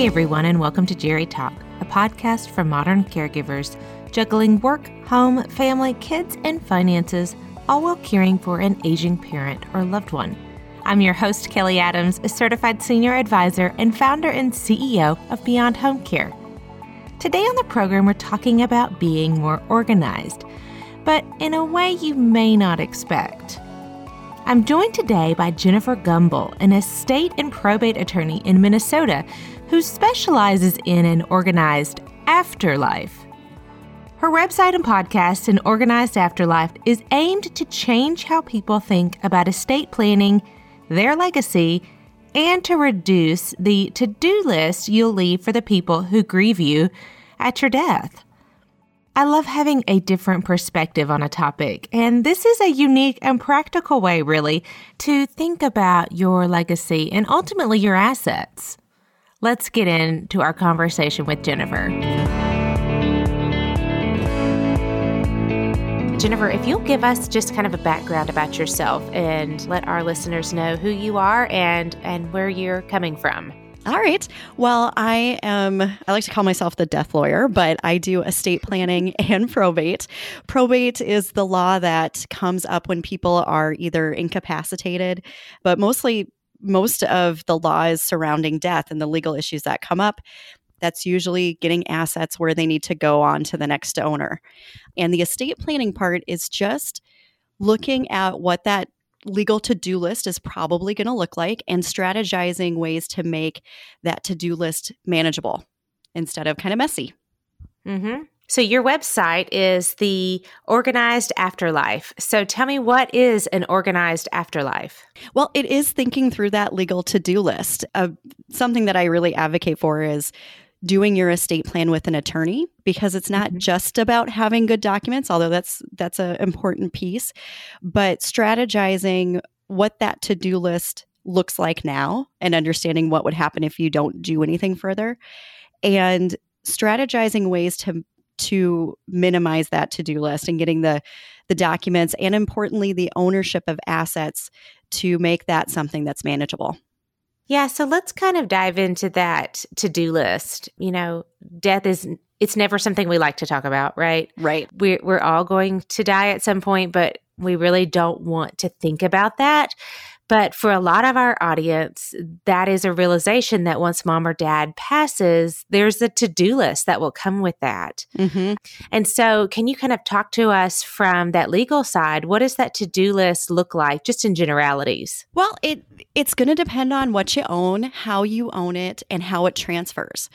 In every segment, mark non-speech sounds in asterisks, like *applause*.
Hey everyone, and welcome to JeriTalk, a podcast for modern caregivers juggling work, home, family, kids, and finances, all while caring for an aging parent or loved one. I'm your host, Kelly Adams, a certified senior advisor and founder and CEO of Beyond Home Care. Today on the program, we're talking about being more organized, but in a way you may not expect. I'm joined today by Jennifer Gumbel, an estate and probate attorney in Minnesota who specializes in an organized afterlife. Her website and podcast, An Organized Afterlife, is aimed to change how people think about estate planning, their legacy, and to reduce the to do list you'll leave for the people who grieve you at your death. I love having a different perspective on a topic, and this is a unique and practical way, really, to think about your legacy and ultimately your assets. Let's get into our conversation with Jennifer. Jennifer, if you'll give us just kind of a background about yourself and let our listeners know who you are and and where you're coming from. All right. Well, I am, I like to call myself the death lawyer, but I do estate planning *laughs* and probate. Probate is the law that comes up when people are either incapacitated, but mostly most of the laws surrounding death and the legal issues that come up. That's usually getting assets where they need to go on to the next owner. And the estate planning part is just looking at what that legal to do list is probably going to look like and strategizing ways to make that to do list manageable instead of kind of messy. Mm-hmm. So, your website is the Organized Afterlife. So, tell me what is an organized afterlife? Well, it is thinking through that legal to do list. Uh, something that I really advocate for is doing your estate plan with an attorney because it's not mm-hmm. just about having good documents although that's that's an important piece but strategizing what that to-do list looks like now and understanding what would happen if you don't do anything further and strategizing ways to to minimize that to-do list and getting the the documents and importantly the ownership of assets to make that something that's manageable yeah, so let's kind of dive into that to-do list. You know, death is it's never something we like to talk about, right? Right. We're we're all going to die at some point, but we really don't want to think about that. But for a lot of our audience, that is a realization that once mom or dad passes, there's a to do list that will come with that. Mm-hmm. And so, can you kind of talk to us from that legal side? What does that to do list look like, just in generalities? Well, it it's going to depend on what you own, how you own it, and how it transfers.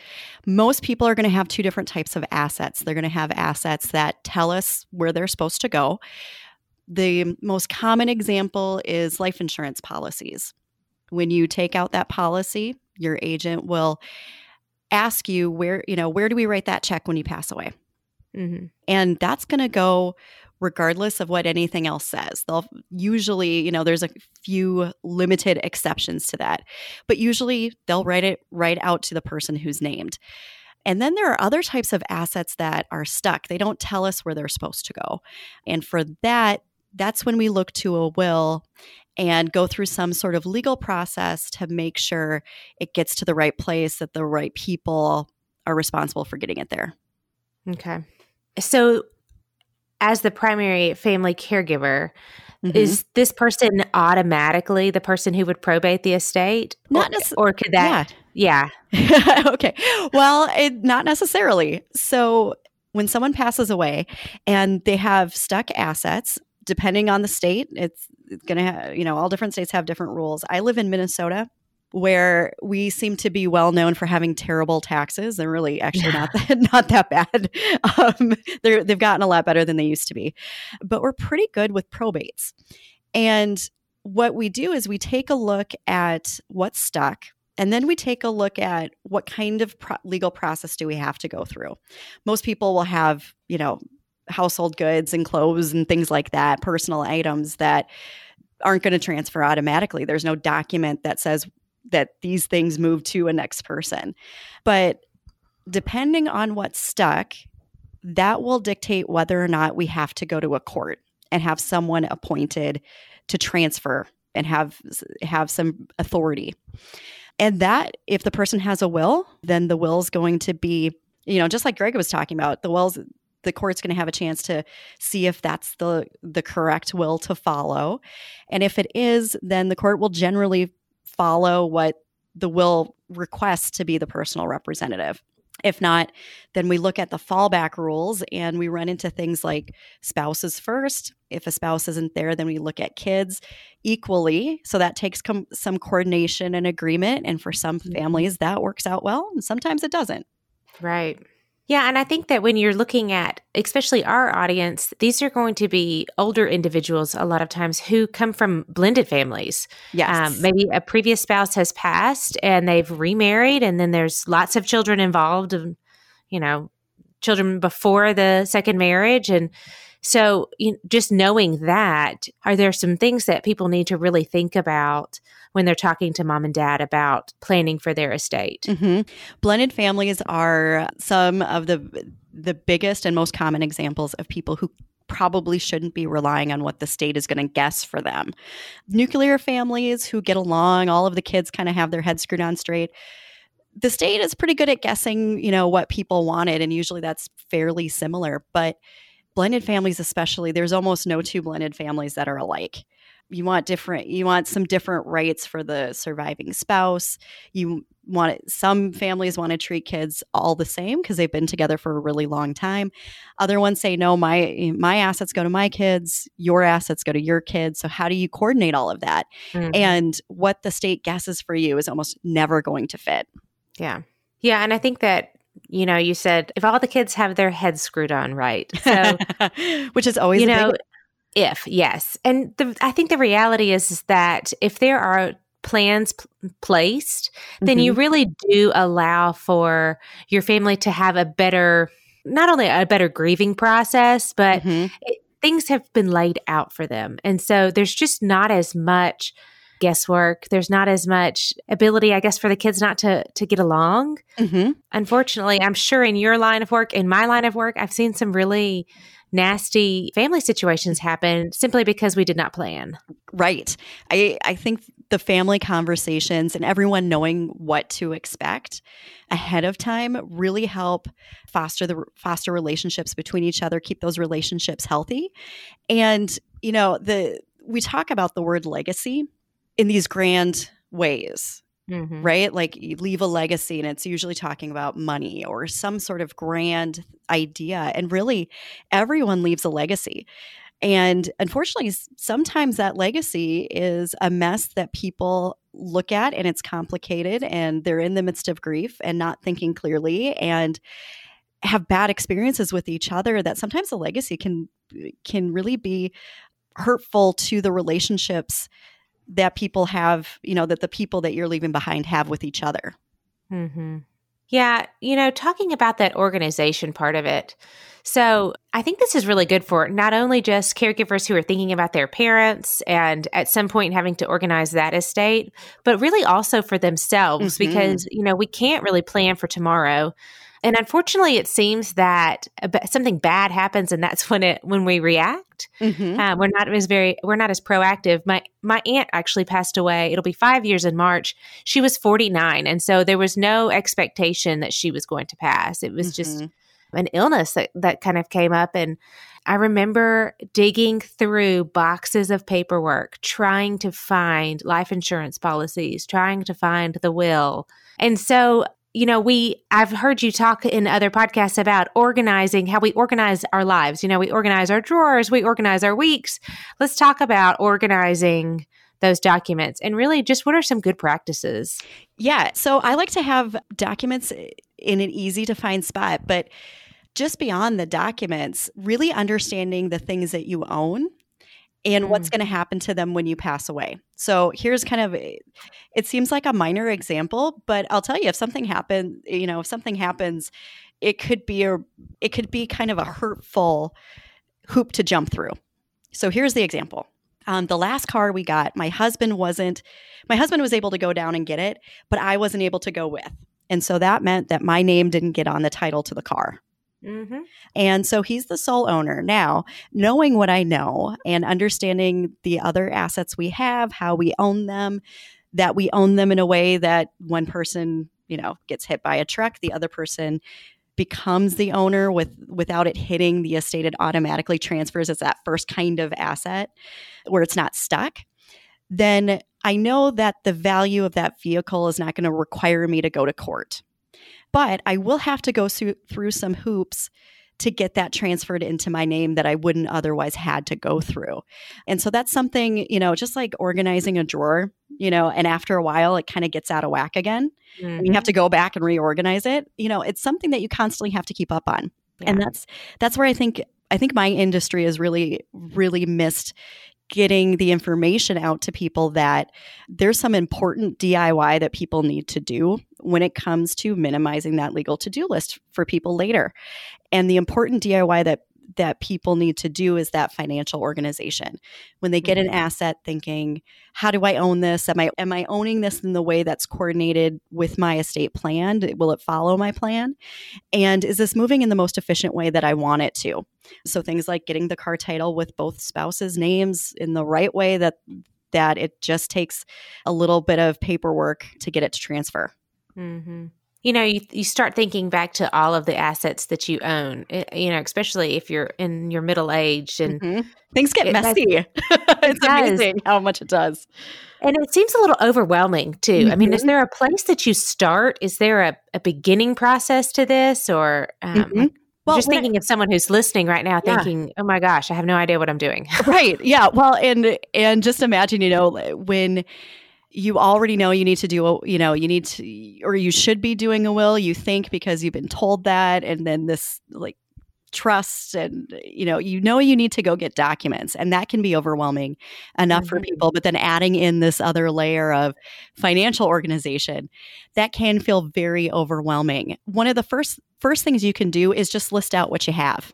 Most people are going to have two different types of assets. They're going to have assets that tell us where they're supposed to go the most common example is life insurance policies. When you take out that policy, your agent will ask you where, you know, where do we write that check when you pass away? Mm-hmm. And that's going to go regardless of what anything else says. They'll usually, you know, there's a few limited exceptions to that, but usually they'll write it right out to the person who's named. And then there are other types of assets that are stuck. They don't tell us where they're supposed to go. And for that, that's when we look to a will and go through some sort of legal process to make sure it gets to the right place, that the right people are responsible for getting it there. Okay. So, as the primary family caregiver, mm-hmm. is this person automatically the person who would probate the estate? Not necessarily. Or could that? Yeah. yeah. *laughs* okay. Well, it, not necessarily. So, when someone passes away and they have stuck assets, depending on the state, it's, it's going to have, you know, all different states have different rules. I live in Minnesota where we seem to be well known for having terrible taxes. They're really actually not that, *laughs* not that bad. *laughs* Um, they've gotten a lot better than they used to be, but we're pretty good with probates. And what we do is we take a look at what's stuck. And then we take a look at what kind of pro- legal process do we have to go through. Most people will have, you know, household goods and clothes and things like that, personal items that aren't going to transfer automatically. There's no document that says that these things move to a next person. But depending on what's stuck, that will dictate whether or not we have to go to a court and have someone appointed to transfer and have have some authority. And that, if the person has a will, then the will is going to be, you know, just like Greg was talking about, the will's the court's going to have a chance to see if that's the the correct will to follow. And if it is, then the court will generally follow what the will requests to be the personal representative. If not, then we look at the fallback rules and we run into things like spouses first. If a spouse isn't there, then we look at kids equally. So that takes com- some coordination and agreement. And for some mm-hmm. families, that works out well, and sometimes it doesn't. Right. Yeah, and I think that when you're looking at, especially our audience, these are going to be older individuals a lot of times who come from blended families. Yes. Um, maybe a previous spouse has passed and they've remarried, and then there's lots of children involved, and you know, children before the second marriage. And so, you know, just knowing that, are there some things that people need to really think about when they're talking to mom and dad about planning for their estate? Mm-hmm. Blended families are some of the the biggest and most common examples of people who probably shouldn't be relying on what the state is going to guess for them. Nuclear families who get along, all of the kids kind of have their heads screwed on straight. The state is pretty good at guessing, you know, what people wanted and usually that's fairly similar, but blended families especially there's almost no two blended families that are alike. You want different you want some different rights for the surviving spouse. You want it, some families want to treat kids all the same because they've been together for a really long time. Other ones say no my my assets go to my kids your assets go to your kids. So how do you coordinate all of that? Mm-hmm. and what the state guesses for you is almost never going to fit. Yeah. Yeah and i think that you know, you said if all the kids have their heads screwed on right. So, *laughs* which is always, you know, big- if, yes. And the, I think the reality is, is that if there are plans p- placed, then mm-hmm. you really do allow for your family to have a better, not only a better grieving process, but mm-hmm. it, things have been laid out for them. And so there's just not as much guesswork. There's not as much ability, I guess, for the kids not to to get along. Mm-hmm. Unfortunately, I'm sure in your line of work, in my line of work, I've seen some really nasty family situations happen simply because we did not plan. Right. I I think the family conversations and everyone knowing what to expect ahead of time really help foster the foster relationships between each other, keep those relationships healthy. And you know, the we talk about the word legacy in these grand ways. Mm-hmm. Right? Like you leave a legacy, and it's usually talking about money or some sort of grand idea. And really, everyone leaves a legacy. And unfortunately, sometimes that legacy is a mess that people look at and it's complicated and they're in the midst of grief and not thinking clearly and have bad experiences with each other that sometimes the legacy can can really be hurtful to the relationships that people have, you know, that the people that you're leaving behind have with each other. Mm-hmm. Yeah, you know, talking about that organization part of it. So I think this is really good for not only just caregivers who are thinking about their parents and at some point having to organize that estate, but really also for themselves mm-hmm. because, you know, we can't really plan for tomorrow. And unfortunately, it seems that something bad happens, and that's *laughs* when it when we react. Mm-hmm. Uh, we're not as very we're not as proactive. My my aunt actually passed away. It'll be five years in March. She was forty nine, and so there was no expectation that she was going to pass. It was mm-hmm. just an illness that that kind of came up, and I remember digging through boxes of paperwork, trying to find life insurance policies, trying to find the will. And so you know, we, I've heard you talk in other podcasts about organizing, how we organize our lives. You know, we organize our drawers, we organize our weeks. Let's talk about organizing those documents and really just what are some good practices? Yeah. So I like to have documents in an easy to find spot, but just beyond the documents, really understanding the things that you own and mm. what's going to happen to them when you pass away. So here's kind of it seems like a minor example, but I'll tell you if something happens, you know, if something happens, it could be a it could be kind of a hurtful hoop to jump through. So here's the example. Um, the last car we got, my husband wasn't, my husband was able to go down and get it, but I wasn't able to go with. And so that meant that my name didn't get on the title to the car. Mm-hmm. And so he's the sole owner. Now, knowing what I know and understanding the other assets we have, how we own them, that we own them in a way that one person, you know, gets hit by a truck, the other person becomes the owner with without it hitting the estate it automatically transfers as that first kind of asset where it's not stuck then i know that the value of that vehicle is not going to require me to go to court but i will have to go through, through some hoops to get that transferred into my name that I wouldn't otherwise had to go through. And so that's something, you know, just like organizing a drawer, you know, and after a while it kind of gets out of whack again. Mm-hmm. And you have to go back and reorganize it. You know, it's something that you constantly have to keep up on. Yeah. And that's that's where I think I think my industry has really really missed getting the information out to people that there's some important DIY that people need to do when it comes to minimizing that legal to-do list for people later. And the important DIY that that people need to do is that financial organization. When they get an mm-hmm. asset thinking, how do I own this? Am I am I owning this in the way that's coordinated with my estate plan? Will it follow my plan? And is this moving in the most efficient way that I want it to? So things like getting the car title with both spouses' names in the right way that that it just takes a little bit of paperwork to get it to transfer. Mm-hmm you know, you, you start thinking back to all of the assets that you own, it, eh, you know, especially if you're in your middle age and mm-hmm. things get it, messy. *laughs* *laughs* it's amazing how much it does. And it seems a little overwhelming too. Mm-hmm. I mean, is mm-hmm. there a place that you start? Is there a, a beginning process to this or, um, mm-hmm. Well, just thinking of someone who's listening right now, thinking, yeah. "Oh my gosh, I have no idea what I'm doing." right? Yeah. Well, and and just imagine, you know, when you already know you need to do a, you know you need to or you should be doing a will you think because you've been told that and then this like trust and you know you know you need to go get documents and that can be overwhelming enough mm-hmm. for people but then adding in this other layer of financial organization that can feel very overwhelming one of the first first things you can do is just list out what you have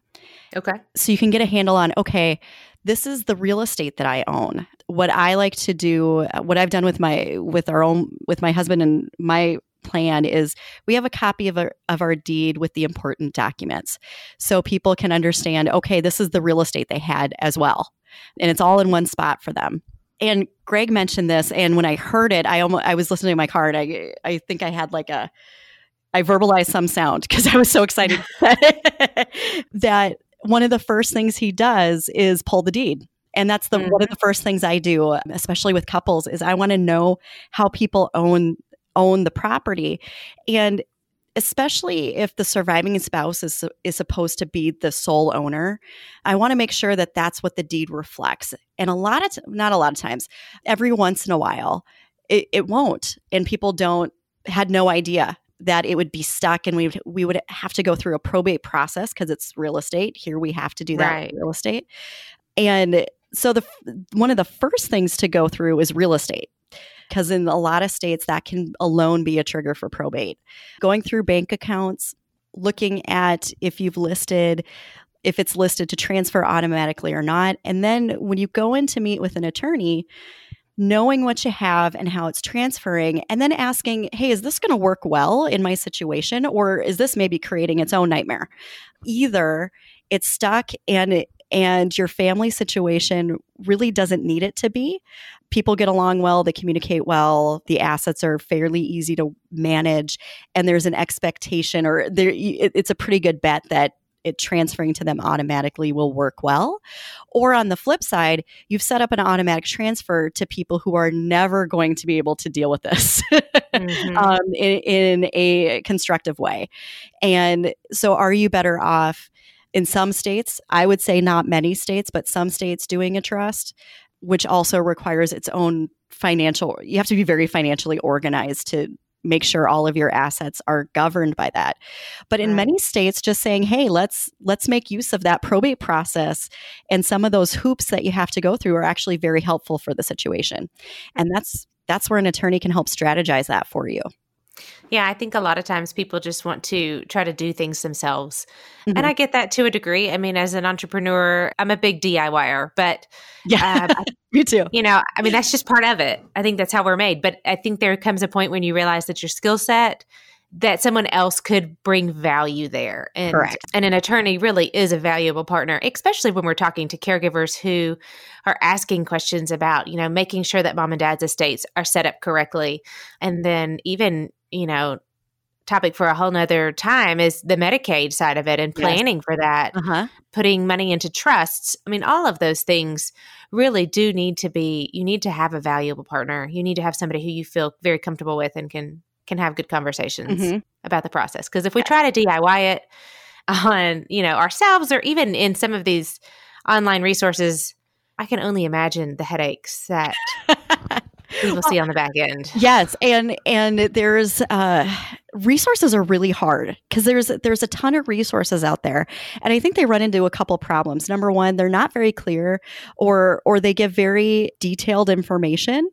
okay so you can get a handle on okay this is the real estate that I own. What I like to do, uh, what I've done with my with our own with my husband and my plan is we have a copy of our, of our deed with the important documents. So people can understand okay this is the real estate they had as well. And it's all in one spot for them. And greg mentioned this and when i heard it i almost i was listening to my car and i i think i had like a i verbalized some sound because i was so excited *laughs* that one of the first things he does is pull the deed. And that's the mm-hmm. one of the first things I do, especially with couples, is I want to know how people own own the property. And especially if the surviving spouse is is supposed to be the sole owner, I want to make sure that that's what the deed reflects. And a lot of t- not a lot of times, every once in a while, it, it won't, and people don't had no idea that it would be stuck and we would, we would have to go through a probate process because it's real estate. Here we have to do that right. real estate. And so the one of the first things to go through is real estate because in a lot of states that can alone be a trigger for probate. Going through bank accounts, looking at if you've listed if it's listed to transfer automatically or not. And then when you go in to meet with an attorney, knowing what you have and how it's transferring, and then asking, hey, is this going to work well in my situation? Or is this maybe creating its own nightmare? Either it's stuck and it, and your family situation really doesn't need it to be. People get along well, they communicate well, the assets are fairly easy to manage, and there's an expectation or there it's a pretty good bet that it transferring to them automatically will work well. Or on the flip side, you've set up an automatic transfer to people who are never going to be able to deal with this *laughs* mm-hmm. um, in, in a constructive way. And so, are you better off? In some states, I would say not many states, but some states doing a trust, which also requires its own financial, you have to be very financially organized to make sure all of your assets are governed by that. But in right. many states just saying hey let's let's make use of that probate process and some of those hoops that you have to go through are actually very helpful for the situation. And that's that's where an attorney can help strategize that for you yeah, I think a lot of times people just want to try to do things themselves. Mm-hmm. And I get that to a degree. I mean, as an entrepreneur, I'm a big DIYer, but yeah, um, *laughs* me too. You know, I mean, that's just part of it. I think that's how we're made. But I think there comes a point when you realize that your skill set that someone else could bring value there. And, Correct. and an attorney really is a valuable partner, especially when we're talking to caregivers who are asking questions about, you know, making sure that mom and dad's estates are set up correctly. And then even, you know, topic for a whole nother time is the Medicaid side of it and Yes. planning for that, Uh-huh. putting money into trusts. I mean, all of those things really do need to be, you need to have a valuable partner. You need to have somebody who you feel very comfortable with and can can have good conversations Mhm. about the process. Because if we try to DIY it on, you know, ourselves or even in some of these online resources, I can only imagine the headaches that we will *laughs* see on the back end. Yes, and and there's uh, resources are really hard because there's there's a ton of resources out there, and I think they run into a couple problems. Number one, they're not very clear, or or they give very detailed information,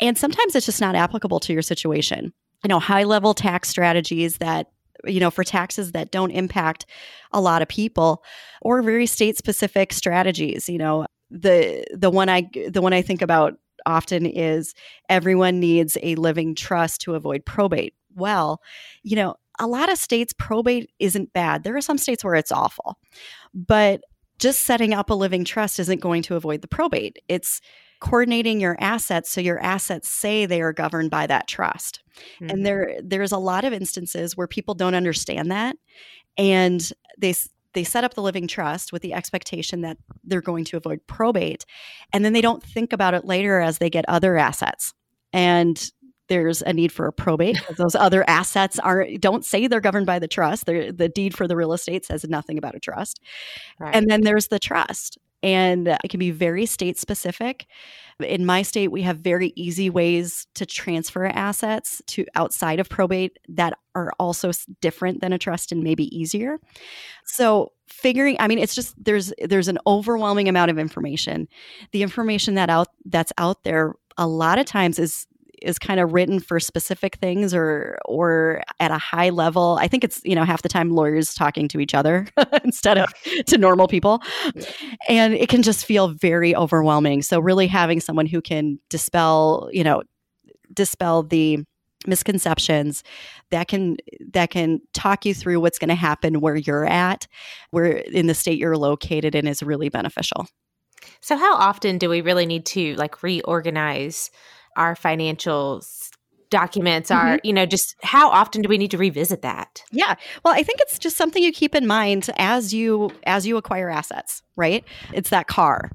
and sometimes it's just not applicable to your situation. You know, high level tax strategies that you know for taxes that don't impact a lot of people, or very state specific strategies. You know, the the one I the one I think about often is everyone needs a living trust to avoid probate. Well, you know, a lot of states probate isn't bad. There are some states where it's awful. But just setting up a living trust isn't going to avoid the probate. It's coordinating your assets so your assets say they are governed by that trust. Mhm. And there there's a lot of instances where people don't understand that and they they set up the living trust with the expectation that they're going to avoid probate and then they don't think about it later as they get other assets. And there's a need for a probate because those other assets are don't say they're governed by the trust. They're, the deed for the real estate says nothing about a trust. Right. And then there's the trust. And it can be very state specific. In my state, we have very easy ways to transfer assets to outside of probate that are also different than a trust and maybe easier. So figuring, I mean, it's just there's there's an overwhelming amount of information. The information that out that's out there a lot of times is is kind of written for specific things or or at a high level. I think it's, you know, half the time lawyers talking to each other *laughs* instead of to normal people. And it can just feel very overwhelming. So really having someone who can dispel, you know, dispel the misconceptions that can that can talk you through what's going to happen where you're at where in the state you're located in is really beneficial So, how often do we really need to like reorganize our financial documents? Our, mm-hmm. you know, just how often do we need to revisit that? Yeah. Well, I think it's just something you keep in mind as you as you acquire assets, right? It's that car.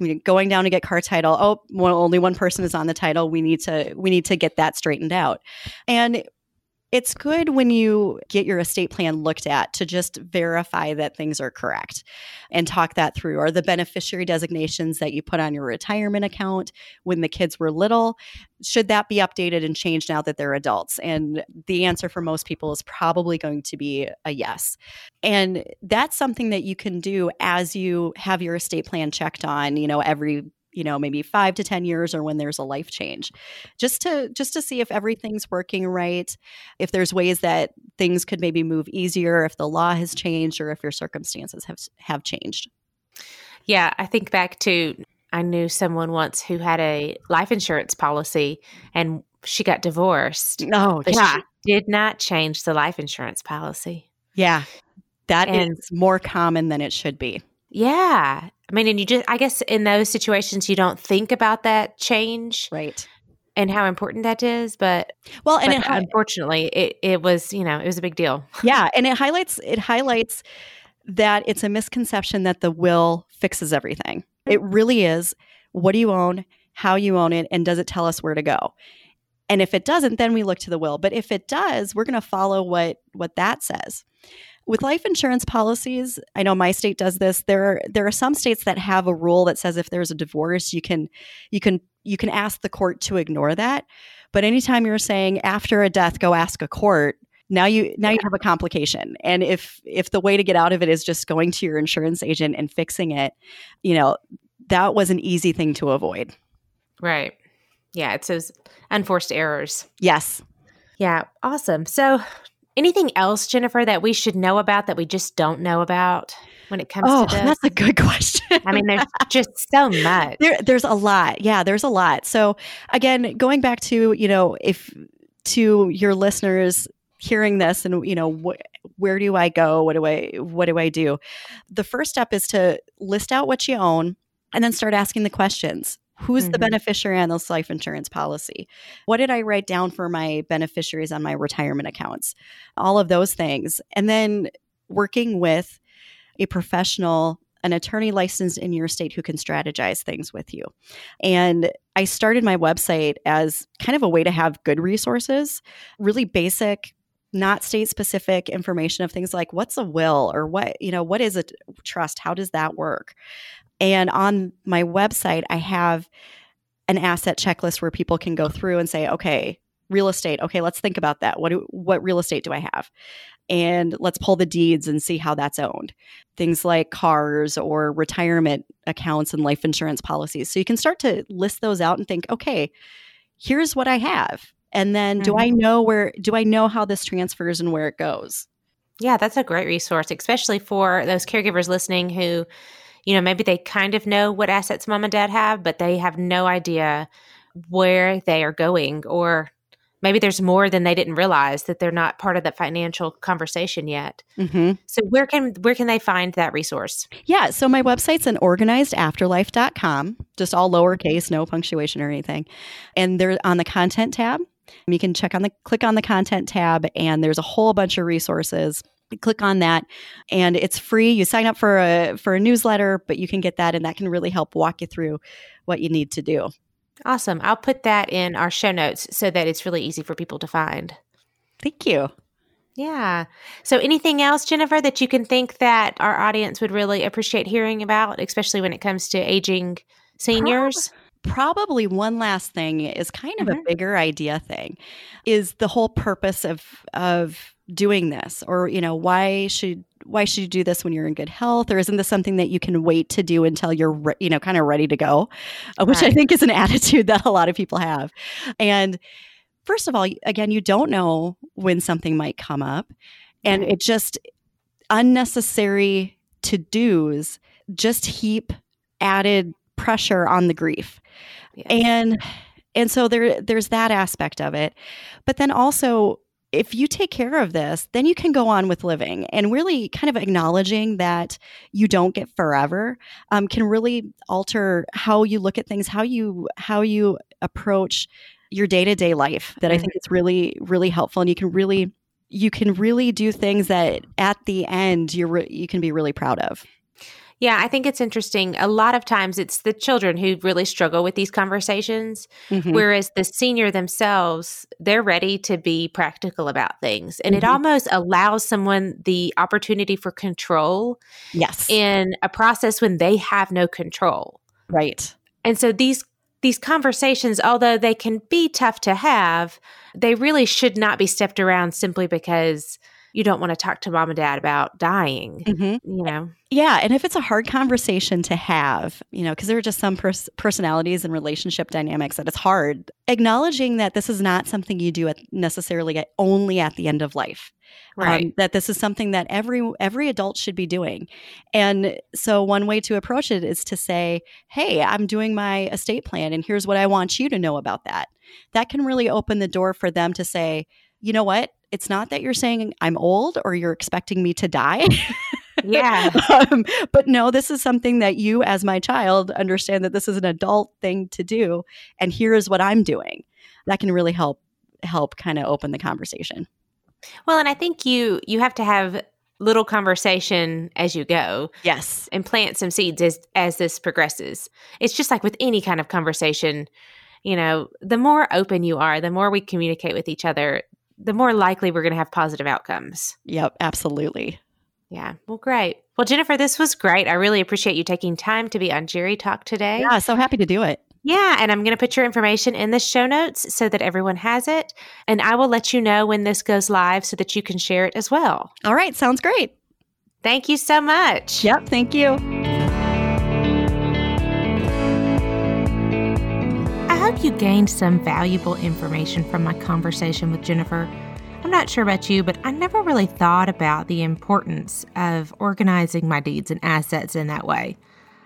I mean, going down to get car title. Oh, well, only one person is on the title. We need to we need to get that straightened out. And it's good when you get your estate plan looked at to just verify that things are correct and talk that through. Or the beneficiary designations that you put on your retirement account when the kids were little, should that be updated and changed now that they're adults? And the answer for most people is probably going to be a yes. And that's something that you can do as you have your estate plan checked on, you know, every you know maybe 5 to 10 years or when there's a life change. Just to just to see if everything's working right if there's ways that things could maybe move easier if the law has changed or if your circumstances have have changed. Yeah, I think back to I knew someone once who had a life insurance policy and she got divorced, no but yeah. she did not change the life insurance policy. yeah. That is And- more common than it should be. Yeah. I mean, and you just, I guess in those situations, you don't think about that change right. and how important that is. But, well and but it, unfortunately, it, it was, you know, it was a big deal. *laughs* yeah and it highlights it highlights that it's a misconception that the will fixes everything. It mm-hmm. really is what do you own how you own it and does it tell us where to go? And if it doesn't then we look to the will. But if it does we're going to follow what what that says with life insurance policies i know my state does this there are there are some states that have a rule that says if there's a divorce you can you can you can ask the court to ignore that but anytime you're saying after a death go ask a court now you now you have a complication and if if the way to get out of it is just going to your insurance agent and fixing it you know that was an easy thing to avoid Right. Yeah. It's those unforced errors. yes Yeah. Awesome. So, anything else, Jennifer, that we should know about that we just don't know about when it comes oh to *laughs* this? that's a good question I mean, there's just so much. there, there's a lot yeah there's a lot so again going back to you know if to your listeners hearing this and you know wh- where do I go? What do I what do I do? The first step is to list out what you own and then start asking the questions. Who's mm-hmm. the beneficiary on this life insurance policy? What did I write down for my beneficiaries on my retirement accounts? All of those things. And then working with a professional an attorney licensed in your state who can strategize things with you. And I started my website as kind of a way to have good resources, really basic not state specific information of things like what's a will or what you know what is a trust how does that work and on my website i have an asset checklist where people can go through and say okay real estate okay let's think about that. What do, what real estate do i have? And let's pull the deeds and see how that's owned. Things like cars or retirement accounts and life insurance policies. So you can start to list those out and think okay here's what i have. And then mm-hmm. do i mm-hmm. know where do i know how this transfers and where it goes? Yeah that's a great resource especially for those caregivers listening who you know maybe they kind of know what assets mom and dad have but they have no idea where they are going or maybe there's more than they didn't realize that they're not part of the financial conversation yet. Mm-hmm. So where can where can they find that resource? Yeah, so my website's an organizedafterlife.com, just all lowercase, no punctuation or anything. And they're on the content tab. You can check on the click on the content tab and there's a whole bunch of resources click on that and it's free you sign up for a for a newsletter but you can get that and that can really help walk you through what you need to do Awesome. I'll put that in our show notes so that it's really easy for people to find. Thank you. Yeah. So, anything else, Jennifer, that you can think that our audience would really appreciate hearing about, especially when it comes to aging seniors? Probably one last thing is kind of mm-hmm. a bigger idea thing is the whole purpose of of doing this? Or you know why should why should you do this when you're in good health? Or isn't this something that you can wait to do until you're re- you know kind of ready to go? Uh, which right. i think is an *laughs* attitude that a lot of people have. And first of all again you don't know when something might come up. And it just unnecessary to do's just heap added pressure on the grief. Yes. and and so there there's that aspect of it. But then also if you take care of this, then you can go on with living and really kind of acknowledging that you don't get forever um, can really alter how you look at things, how you how you approach your day to day life. That I think is really really helpful, and you can really you can really do things that at the end you re- you can be really proud of. Yeah, I think it's interesting. A lot of times it's the children who really struggle with these conversations, mm-hmm. whereas the senior themselves, they're ready to be practical about things. And mm-hmm. it almost allows someone the opportunity for control. Yes. In a process when they have no control. Right. And so these these conversations, although they can be tough to have, they really should not be stepped around simply because you don't want to talk to mom and dad about dying, mm-hmm. you know? Yeah. And if it's a hard conversation to have, you know, because there are just some pers- personalities and relationship dynamics that it's hard, acknowledging that this is not something you do at necessarily at, only at the end of life. Um, right. Um, that this is something that every every adult should be doing and so one way to approach it is to say hey i'm doing my estate plan and here's what i want you to know about that that can really open the door for them to say you know what it's not that you're saying I'm old or you're expecting me to die. yeah. *laughs* um, but no, this is something that you, as my child, understand that this is an adult thing to do. And here is what I'm doing. That can really help help kind of open the conversation. Well, and I think you you have to have little conversation as you go. Yes. And plant some seeds as as this progresses. It's just like with any kind of conversation, you know, the more open you are, the more we communicate with each other, the more likely we're going to have positive outcomes. Yep, absolutely. Yeah. Well, great. Well, Jennifer, this was great. I really appreciate you taking time to be on JeriTalk today. Yeah, so happy to do it. Yeah, and I'm going to put your information in the show notes so that everyone has it. And I will let you know when this goes live so that you can share it as well. All right, sounds great. Thank you so much. Yep, thank you. Hope you gained some valuable information from my conversation with Jennifer. I'm not sure about you, but I never really thought about the importance of organizing my deeds and assets in that way.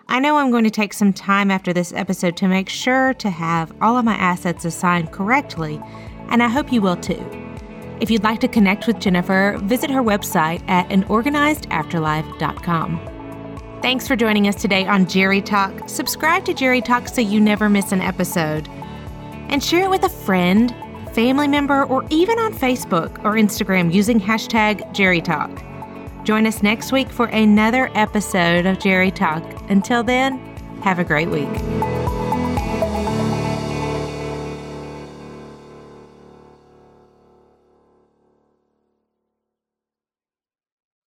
I know I'm going to take some time after this episode to make sure to have all of my assets assigned correctly, and I hope you will too. If you'd like to connect with Jennifer, visit her website at anorganizedafterlife.com. Thanks for joining us today on JeriTalk. Subscribe to JeriTalk so you never miss an episode. And share it with a friend, family member, or even on Facebook or Instagram using hashtag JeriTalk. Join us next week for another episode of JeriTalk. Until then, have a great week.